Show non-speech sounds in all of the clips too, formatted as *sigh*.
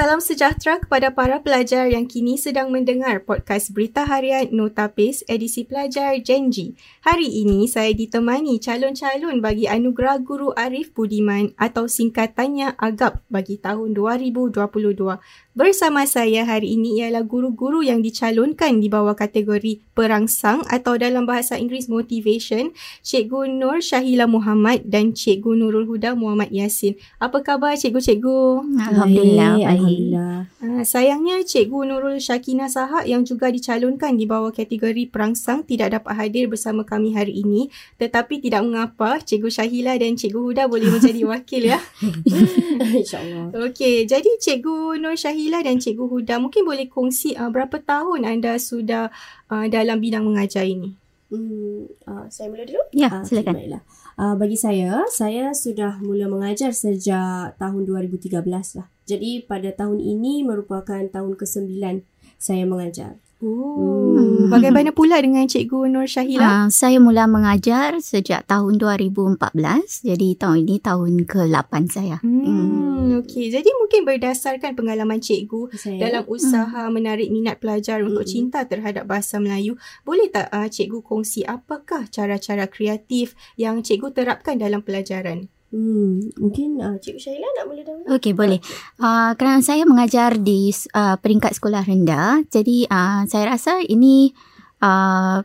Salam sejahtera kepada para pelajar yang kini sedang mendengar podcast Berita Harian Notapis edisi pelajar Genji. Hari ini saya ditemani calon-calon bagi Anugerah Guru Arif Budiman atau singkatannya AGAP bagi tahun 2022. Bersama saya hari ini ialah guru-guru yang dicalonkan di bawah kategori perangsang atau dalam bahasa Inggeris motivation, Cikgu Nur Syahila Muhammad dan Cikgu Nurul Huda Muhammad Yasin. Apa khabar cikgu-cikgu? Alhamdulillah. Baik, Alhamdulillah. Uh, sayangnya Cikgu Nurul Syakina Sahak yang juga dicalonkan di bawah kategori perangsang tidak dapat hadir bersama kami hari ini. Tetapi tidak mengapa, Cikgu Syahila dan Cikgu Huda boleh *laughs* menjadi wakil ya. *laughs* InsyaAllah. Okey, jadi Cikgu Nur Syahila dan Cikgu Huda mungkin boleh kongsi uh, berapa tahun anda sudah uh, dalam bidang mengajar ini? Hmm, uh, saya mula dulu? Ya, Ah, silakan. baiklah. Uh, bagi saya, saya sudah mula mengajar sejak tahun 2013 lah. Jadi pada tahun ini merupakan tahun ke-9 saya mengajar. Oh, Hmm. bagaimana pula dengan Cikgu Nur Syahila? Uh, saya mula mengajar sejak tahun 2014. Jadi tahun ini tahun ke-8 saya. Hmm, okey. Jadi mungkin berdasarkan pengalaman cikgu Saya, dalam usaha menarik minat pelajar untuk Mm-mm. cinta terhadap bahasa Melayu, boleh tak uh, cikgu kongsi apakah cara-cara kreatif yang cikgu terapkan dalam pelajaran? Hmm, mungkin uh, Cikgu Syaila nak mula dahulu? Okey, boleh. Uh, kerana saya mengajar di uh, peringkat sekolah rendah, jadi uh, saya rasa ini uh,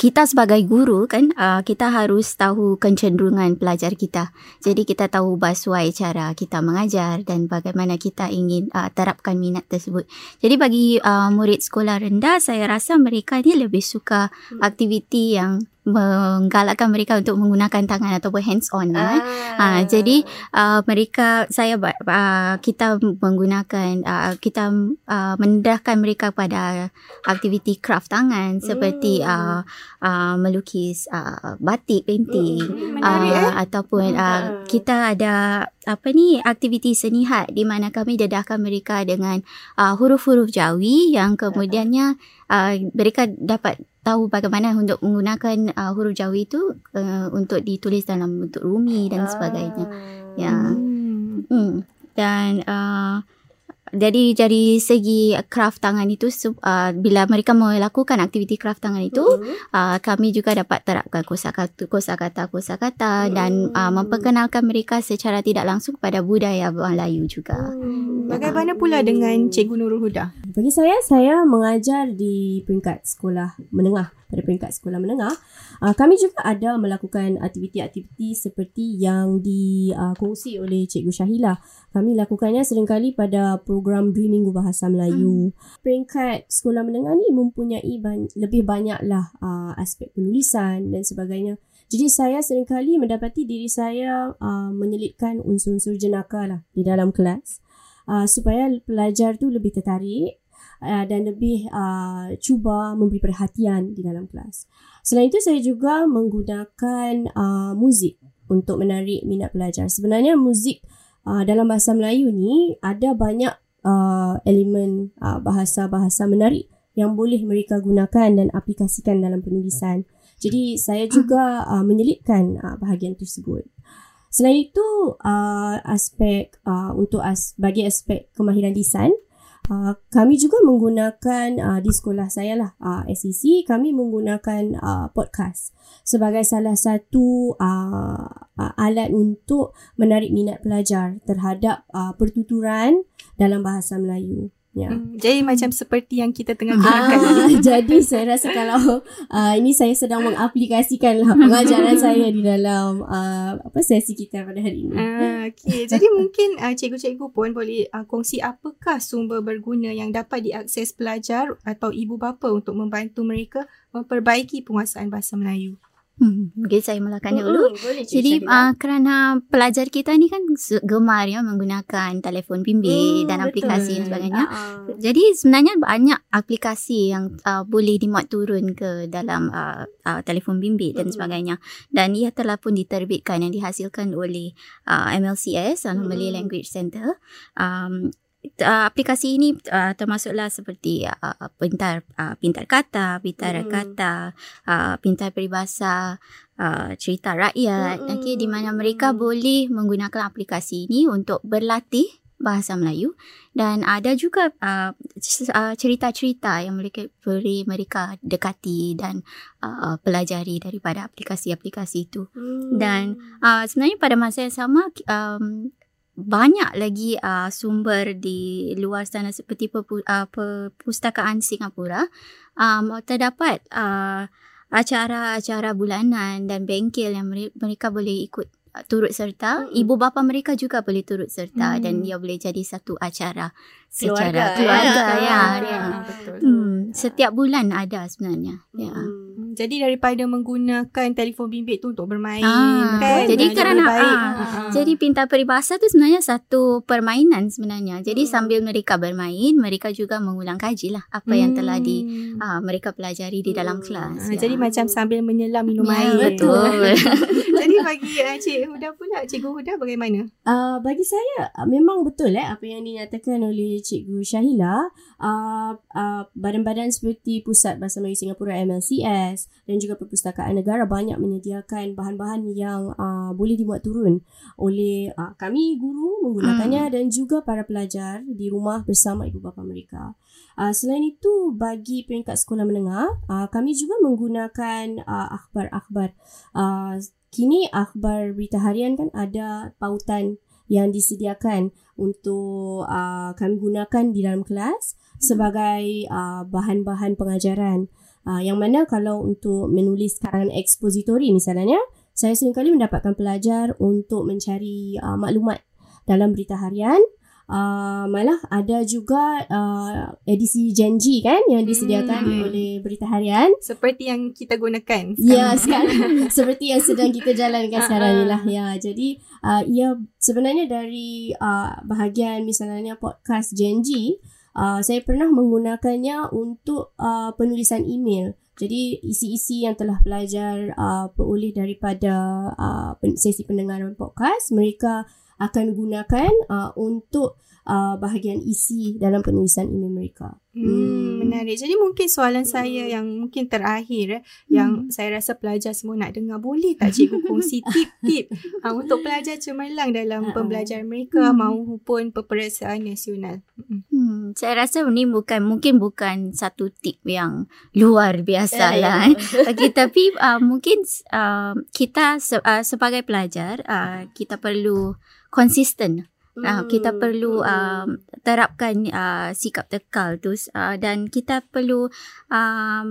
kita sebagai guru kan uh, kita harus tahu kecenderungan pelajar kita. Jadi kita tahu basuai cara kita mengajar dan bagaimana kita ingin uh, terapkan minat tersebut. Jadi bagi uh, murid sekolah rendah saya rasa mereka ni lebih suka aktiviti yang menggalakkan mereka untuk menggunakan tangan ataupun hands on lah. eh. Ah, jadi uh, mereka saya uh, kita menggunakan uh, kita uh, mendedahkan mereka pada aktiviti craft tangan seperti Hmm. uh, uh, melukis uh, batik painting Hmm, menarik eh. uh, ataupun uh, kita ada apa ni aktiviti senihat di mana kami dedahkan mereka dengan uh, huruf-huruf Jawi yang kemudiannya uh, mereka dapat tahu bagaimana untuk menggunakan uh, huruf Jawi itu uh, untuk ditulis dalam bentuk rumi dan sebagainya. Ya. Hmm. Hmm. Dan uh, jadi dari segi craft tangan itu uh, bila mereka melakukan aktiviti craft tangan itu Hmm. uh, kami juga dapat terapkan kosakata kosakata kosakata dan uh, memperkenalkan mereka secara tidak langsung kepada budaya Melayu juga. Hmm. Bagaimana pula dengan Cikgu Nurul Huda? Bagi saya, saya mengajar di peringkat sekolah menengah. Pada peringkat sekolah menengah, uh, kami juga ada melakukan aktiviti-aktiviti seperti yang dikongsi oleh Cikgu Syahila. Kami lakukannya seringkali pada program Dui Minggu Bahasa Melayu. Peringkat sekolah menengah ni mempunyai ban- lebih banyaklah uh, aspek penulisan dan sebagainya. Jadi saya seringkali mendapati diri saya uh, menyelitkan unsur-unsur jenaka lah di dalam kelas uh, supaya pelajar tu lebih tertarik uh, dan lebih uh, cuba memberi perhatian di dalam kelas. Selain itu saya juga menggunakan uh, muzik untuk menarik minat pelajar. Sebenarnya muzik uh, dalam bahasa Melayu ni ada banyak uh, elemen uh, bahasa-bahasa menarik yang boleh mereka gunakan dan aplikasikan dalam penulisan. Jadi saya juga uh, menyelitkan uh, bahagian tersebut. Selain itu uh, aspek uh, untuk as, bagi aspek kemahiran lisan Uh, kami juga menggunakan uh, di sekolah saya lah uh, SEC kami menggunakan uh, podcast sebagai salah satu uh, uh, alat untuk menarik minat pelajar terhadap uh, pertuturan dalam bahasa Melayu. Ya. Hmm, jadi macam seperti yang kita tengah gunakan Ah, *laughs* jadi saya rasa kalau uh, ini saya sedang mengaplikasikan lah pengajaran *laughs* saya di dalam uh, apa sesi kita pada hari ini. Ah, okay. Jadi mungkin uh, cikgu-cikgu pun boleh uh, kongsi apakah sumber berguna yang dapat diakses pelajar atau ibu bapa untuk membantu mereka memperbaiki penguasaan bahasa Melayu. Hmm, mungkin saya mulakan dulu. Boleh Cik Jadi uh, kerana pelajar kita ni kan gemar ya menggunakan telefon bimbit Hmm, dan betul. aplikasi dan sebagainya. Ah. Jadi sebenarnya banyak aplikasi yang uh, boleh dimuat turun ke dalam uh, uh, telefon bimbit dan Mm-mm. sebagainya. Dan ia telah pun diterbitkan yang dihasilkan oleh uh, MLCS, uh, Malay. Language Center. Um, uh, aplikasi ini uh, termasuklah seperti uh, pintar uh, pintar kata, pintar Mm-mm. kata, uh, pintar peribahasa, uh, cerita rakyat. Mm-mm. Okay, di mana mereka boleh menggunakan aplikasi ini untuk berlatih bahasa Melayu dan ada juga uh, cerita-cerita yang mereka boleh mereka dekati dan uh, pelajari daripada aplikasi-aplikasi itu. Hmm. Dan uh, sebenarnya pada masa yang sama um, banyak lagi uh, sumber di luar sana seperti perpu, uh, perpustakaan Singapura um, terdapat uh, acara-acara bulanan dan bengkel yang mereka boleh ikut uh, turut serta hmm. ibu bapa mereka juga boleh turut serta hmm. dan dia boleh jadi satu acara secara keluarga, keluarga ya, ya, ya. betul. Hmm, setiap bulan ada sebenarnya ya. Hmm. Jadi daripada menggunakan telefon bimbit tu untuk bermain ah, kan. Jadi kerana ah, ah, jadi pintar peribahasa tu sebenarnya satu permainan sebenarnya. Jadi hmm. sambil mereka bermain, mereka juga mengulang kaji lah apa hmm. yang telah di ah, mereka pelajari di dalam hmm. kelas. Ah, ya. Jadi macam sambil menyelam minum ya, air. Betul. *laughs* *laughs* jadi bagi uh, Cik Huda pula, Cikgu Huda bagaimana? Uh, bagi saya memang betul eh apa yang dinyatakan oleh Cikgu Syahila. Uh, uh, badan-badan seperti Pusat Bahasa Melayu Singapura MLCS dan juga perpustakaan negara banyak menyediakan bahan-bahan yang uh, boleh dimuat turun oleh uh, kami guru menggunakannya hmm. dan juga para pelajar di rumah bersama ibu bapa mereka. Uh, selain itu bagi peringkat sekolah menengah uh, kami juga menggunakan uh, akhbar-akhbar uh, kini akhbar berita harian kan ada pautan yang disediakan untuk uh, kami gunakan di dalam kelas sebagai uh, bahan-bahan pengajaran. Uh, yang mana kalau untuk menulis karangan ekspositori misalnya, saya seringkali mendapatkan pelajar untuk mencari uh, maklumat dalam berita harian. Uh, malah ada juga uh, edisi janji kan yang disediakan hmm. oleh berita harian seperti yang kita gunakan sekarang. ya sekarang *laughs* *laughs* seperti yang sedang kita jalankan sekarang ni lah ya jadi uh, ia sebenarnya dari uh, bahagian misalnya podcast janji uh, saya pernah menggunakannya untuk uh, penulisan email. Jadi isi-isi yang telah pelajar uh, peroleh daripada uh, sesi pendengaran podcast, mereka akan gunakan uh, untuk uh, bahagian isi dalam penulisan email mereka. Hmm, hmm. menarik. Jadi mungkin soalan hmm. saya yang mungkin terakhir eh, hmm. yang saya rasa pelajar semua nak dengar boleh tak cikgu kongsi *laughs* tip-tip uh, untuk pelajar cemerlang dalam uh pembelajaran mereka hmm. maupun peperiksaan nasional. Hmm. hmm. Saya rasa ini bukan mungkin bukan satu tip yang luar biasa eh, lah. Eh. tapi uh, mungkin uh, kita se- uh, sebagai pelajar uh, kita perlu konsisten Uh, kita perlu uh, terapkan uh, sikap tekal tu uh, dan kita perlu uh,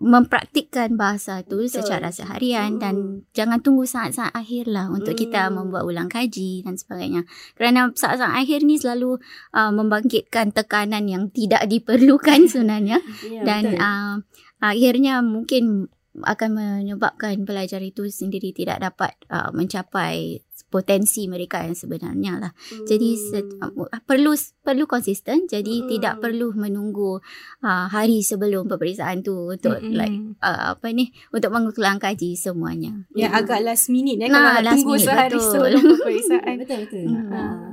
mempraktikkan bahasa tu Betul. secara seharian hmm. dan jangan tunggu saat-saat akhir lah untuk hmm. kita membuat ulang kaji dan sebagainya. Kerana saat-saat akhir ni selalu uh, membangkitkan tekanan yang tidak diperlukan *laughs* sebenarnya ya, dan uh, akhirnya mungkin akan menyebabkan pelajar itu sendiri tidak dapat uh, mencapai potensi mereka yang sebenarnya lah. Hmm. Jadi uh, perlu perlu konsisten. Jadi hmm. tidak perlu menunggu uh, hari sebelum peperiksaan tu untuk hmm. like uh, apa ni untuk mengulang kaji semuanya. Ya hmm. agak last minute ya nah, kalau tunggu minute, sehari betul. sebelum *laughs* peperiksaan. betul betul. Hmm. Uh,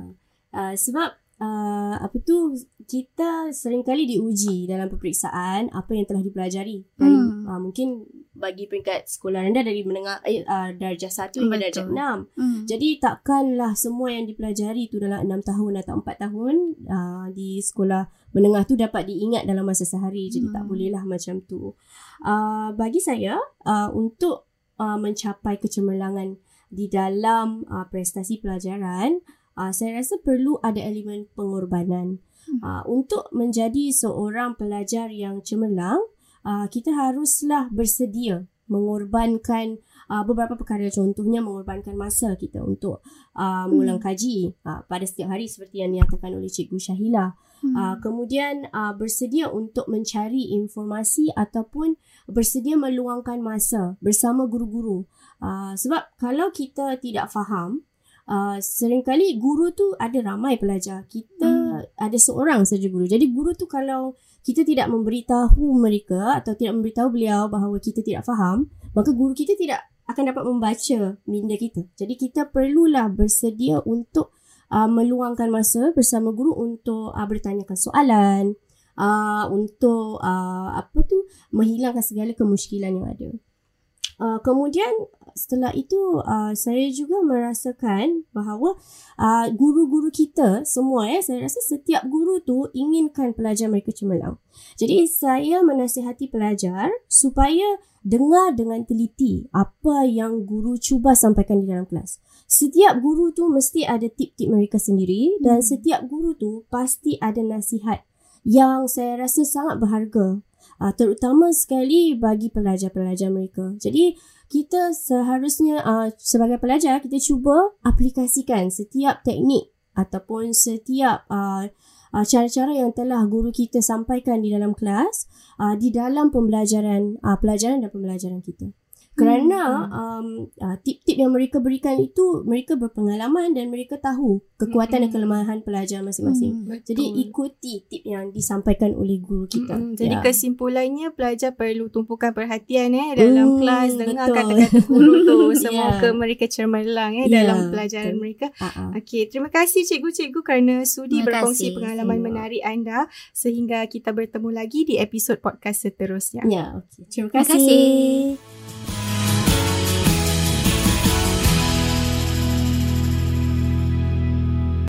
uh, sebab uh, apa tu kita seringkali diuji dalam peperiksaan apa yang telah dipelajari dari hmm. uh, mungkin bagi peringkat sekolah rendah dari menengah eh, uh, darjah 1 hingga darjah 6. Hmm. Jadi takkanlah semua yang dipelajari itu dalam 6 tahun atau 4 tahun uh, di sekolah menengah tu dapat diingat dalam masa sehari. Jadi hmm. tak bolehlah macam tu. Uh, bagi saya uh, untuk uh, mencapai kecemerlangan di dalam uh, prestasi pelajaran uh, saya rasa perlu ada elemen pengorbanan. Hmm. Uh, untuk menjadi seorang pelajar yang cemerlang, uh, kita haruslah bersedia mengorbankan uh, beberapa perkara contohnya mengorbankan masa kita untuk uh, mengulang hmm. kaji uh, pada setiap hari seperti yang dinyatakan oleh Cikgu Syahila. Hmm. Uh, kemudian uh, bersedia untuk mencari informasi ataupun bersedia meluangkan masa bersama guru-guru. Uh, sebab kalau kita tidak faham Uh, seringkali guru tu ada ramai pelajar. Kita hmm. ada seorang saja guru. Jadi guru tu kalau kita tidak memberitahu mereka atau tidak memberitahu beliau bahawa kita tidak faham, maka guru kita tidak akan dapat membaca minda kita. Jadi kita perlulah bersedia untuk uh, meluangkan masa bersama guru untuk uh, bertanyakan soalan, uh, untuk uh, apa tu menghilangkan segala kemusykilan yang ada. Uh, kemudian setelah itu uh, saya juga merasakan bahawa uh, guru-guru kita semua ya saya rasa setiap guru tu inginkan pelajar mereka cemerlang. Jadi saya menasihati pelajar supaya dengar dengan teliti apa yang guru cuba sampaikan di dalam kelas. Setiap guru tu mesti ada tip-tip mereka sendiri dan setiap guru tu pasti ada nasihat yang saya rasa sangat berharga uh, terutama sekali bagi pelajar-pelajar mereka. Jadi kita seharusnya uh, sebagai pelajar kita cuba aplikasikan setiap teknik ataupun setiap uh, uh, cara-cara yang telah guru kita sampaikan di dalam kelas uh, di dalam pembelajaran uh, pelajaran dan pembelajaran kita. Kerana um, uh, tip-tip yang mereka berikan itu mereka berpengalaman dan mereka tahu kekuatan dan kelemahan pelajar masing-masing. Hmm, Jadi ikuti tip yang disampaikan oleh guru kita. Mm-mm. Jadi Ya. kesimpulannya pelajar perlu tumpukan perhatian eh dalam Hmm, kelas dengar betul. kata-kata guru tu *laughs* semoga Ya. mereka cemerlang eh Ya, dalam pelajaran betul. mereka. Uh-uh. Okey, terima kasih cikgu-cikgu kerana sudi Terima berkongsi kasih. pengalaman Siap. menarik anda sehingga kita bertemu lagi di episod podcast seterusnya. Ya, okey. Terima Terima kasih. kasih.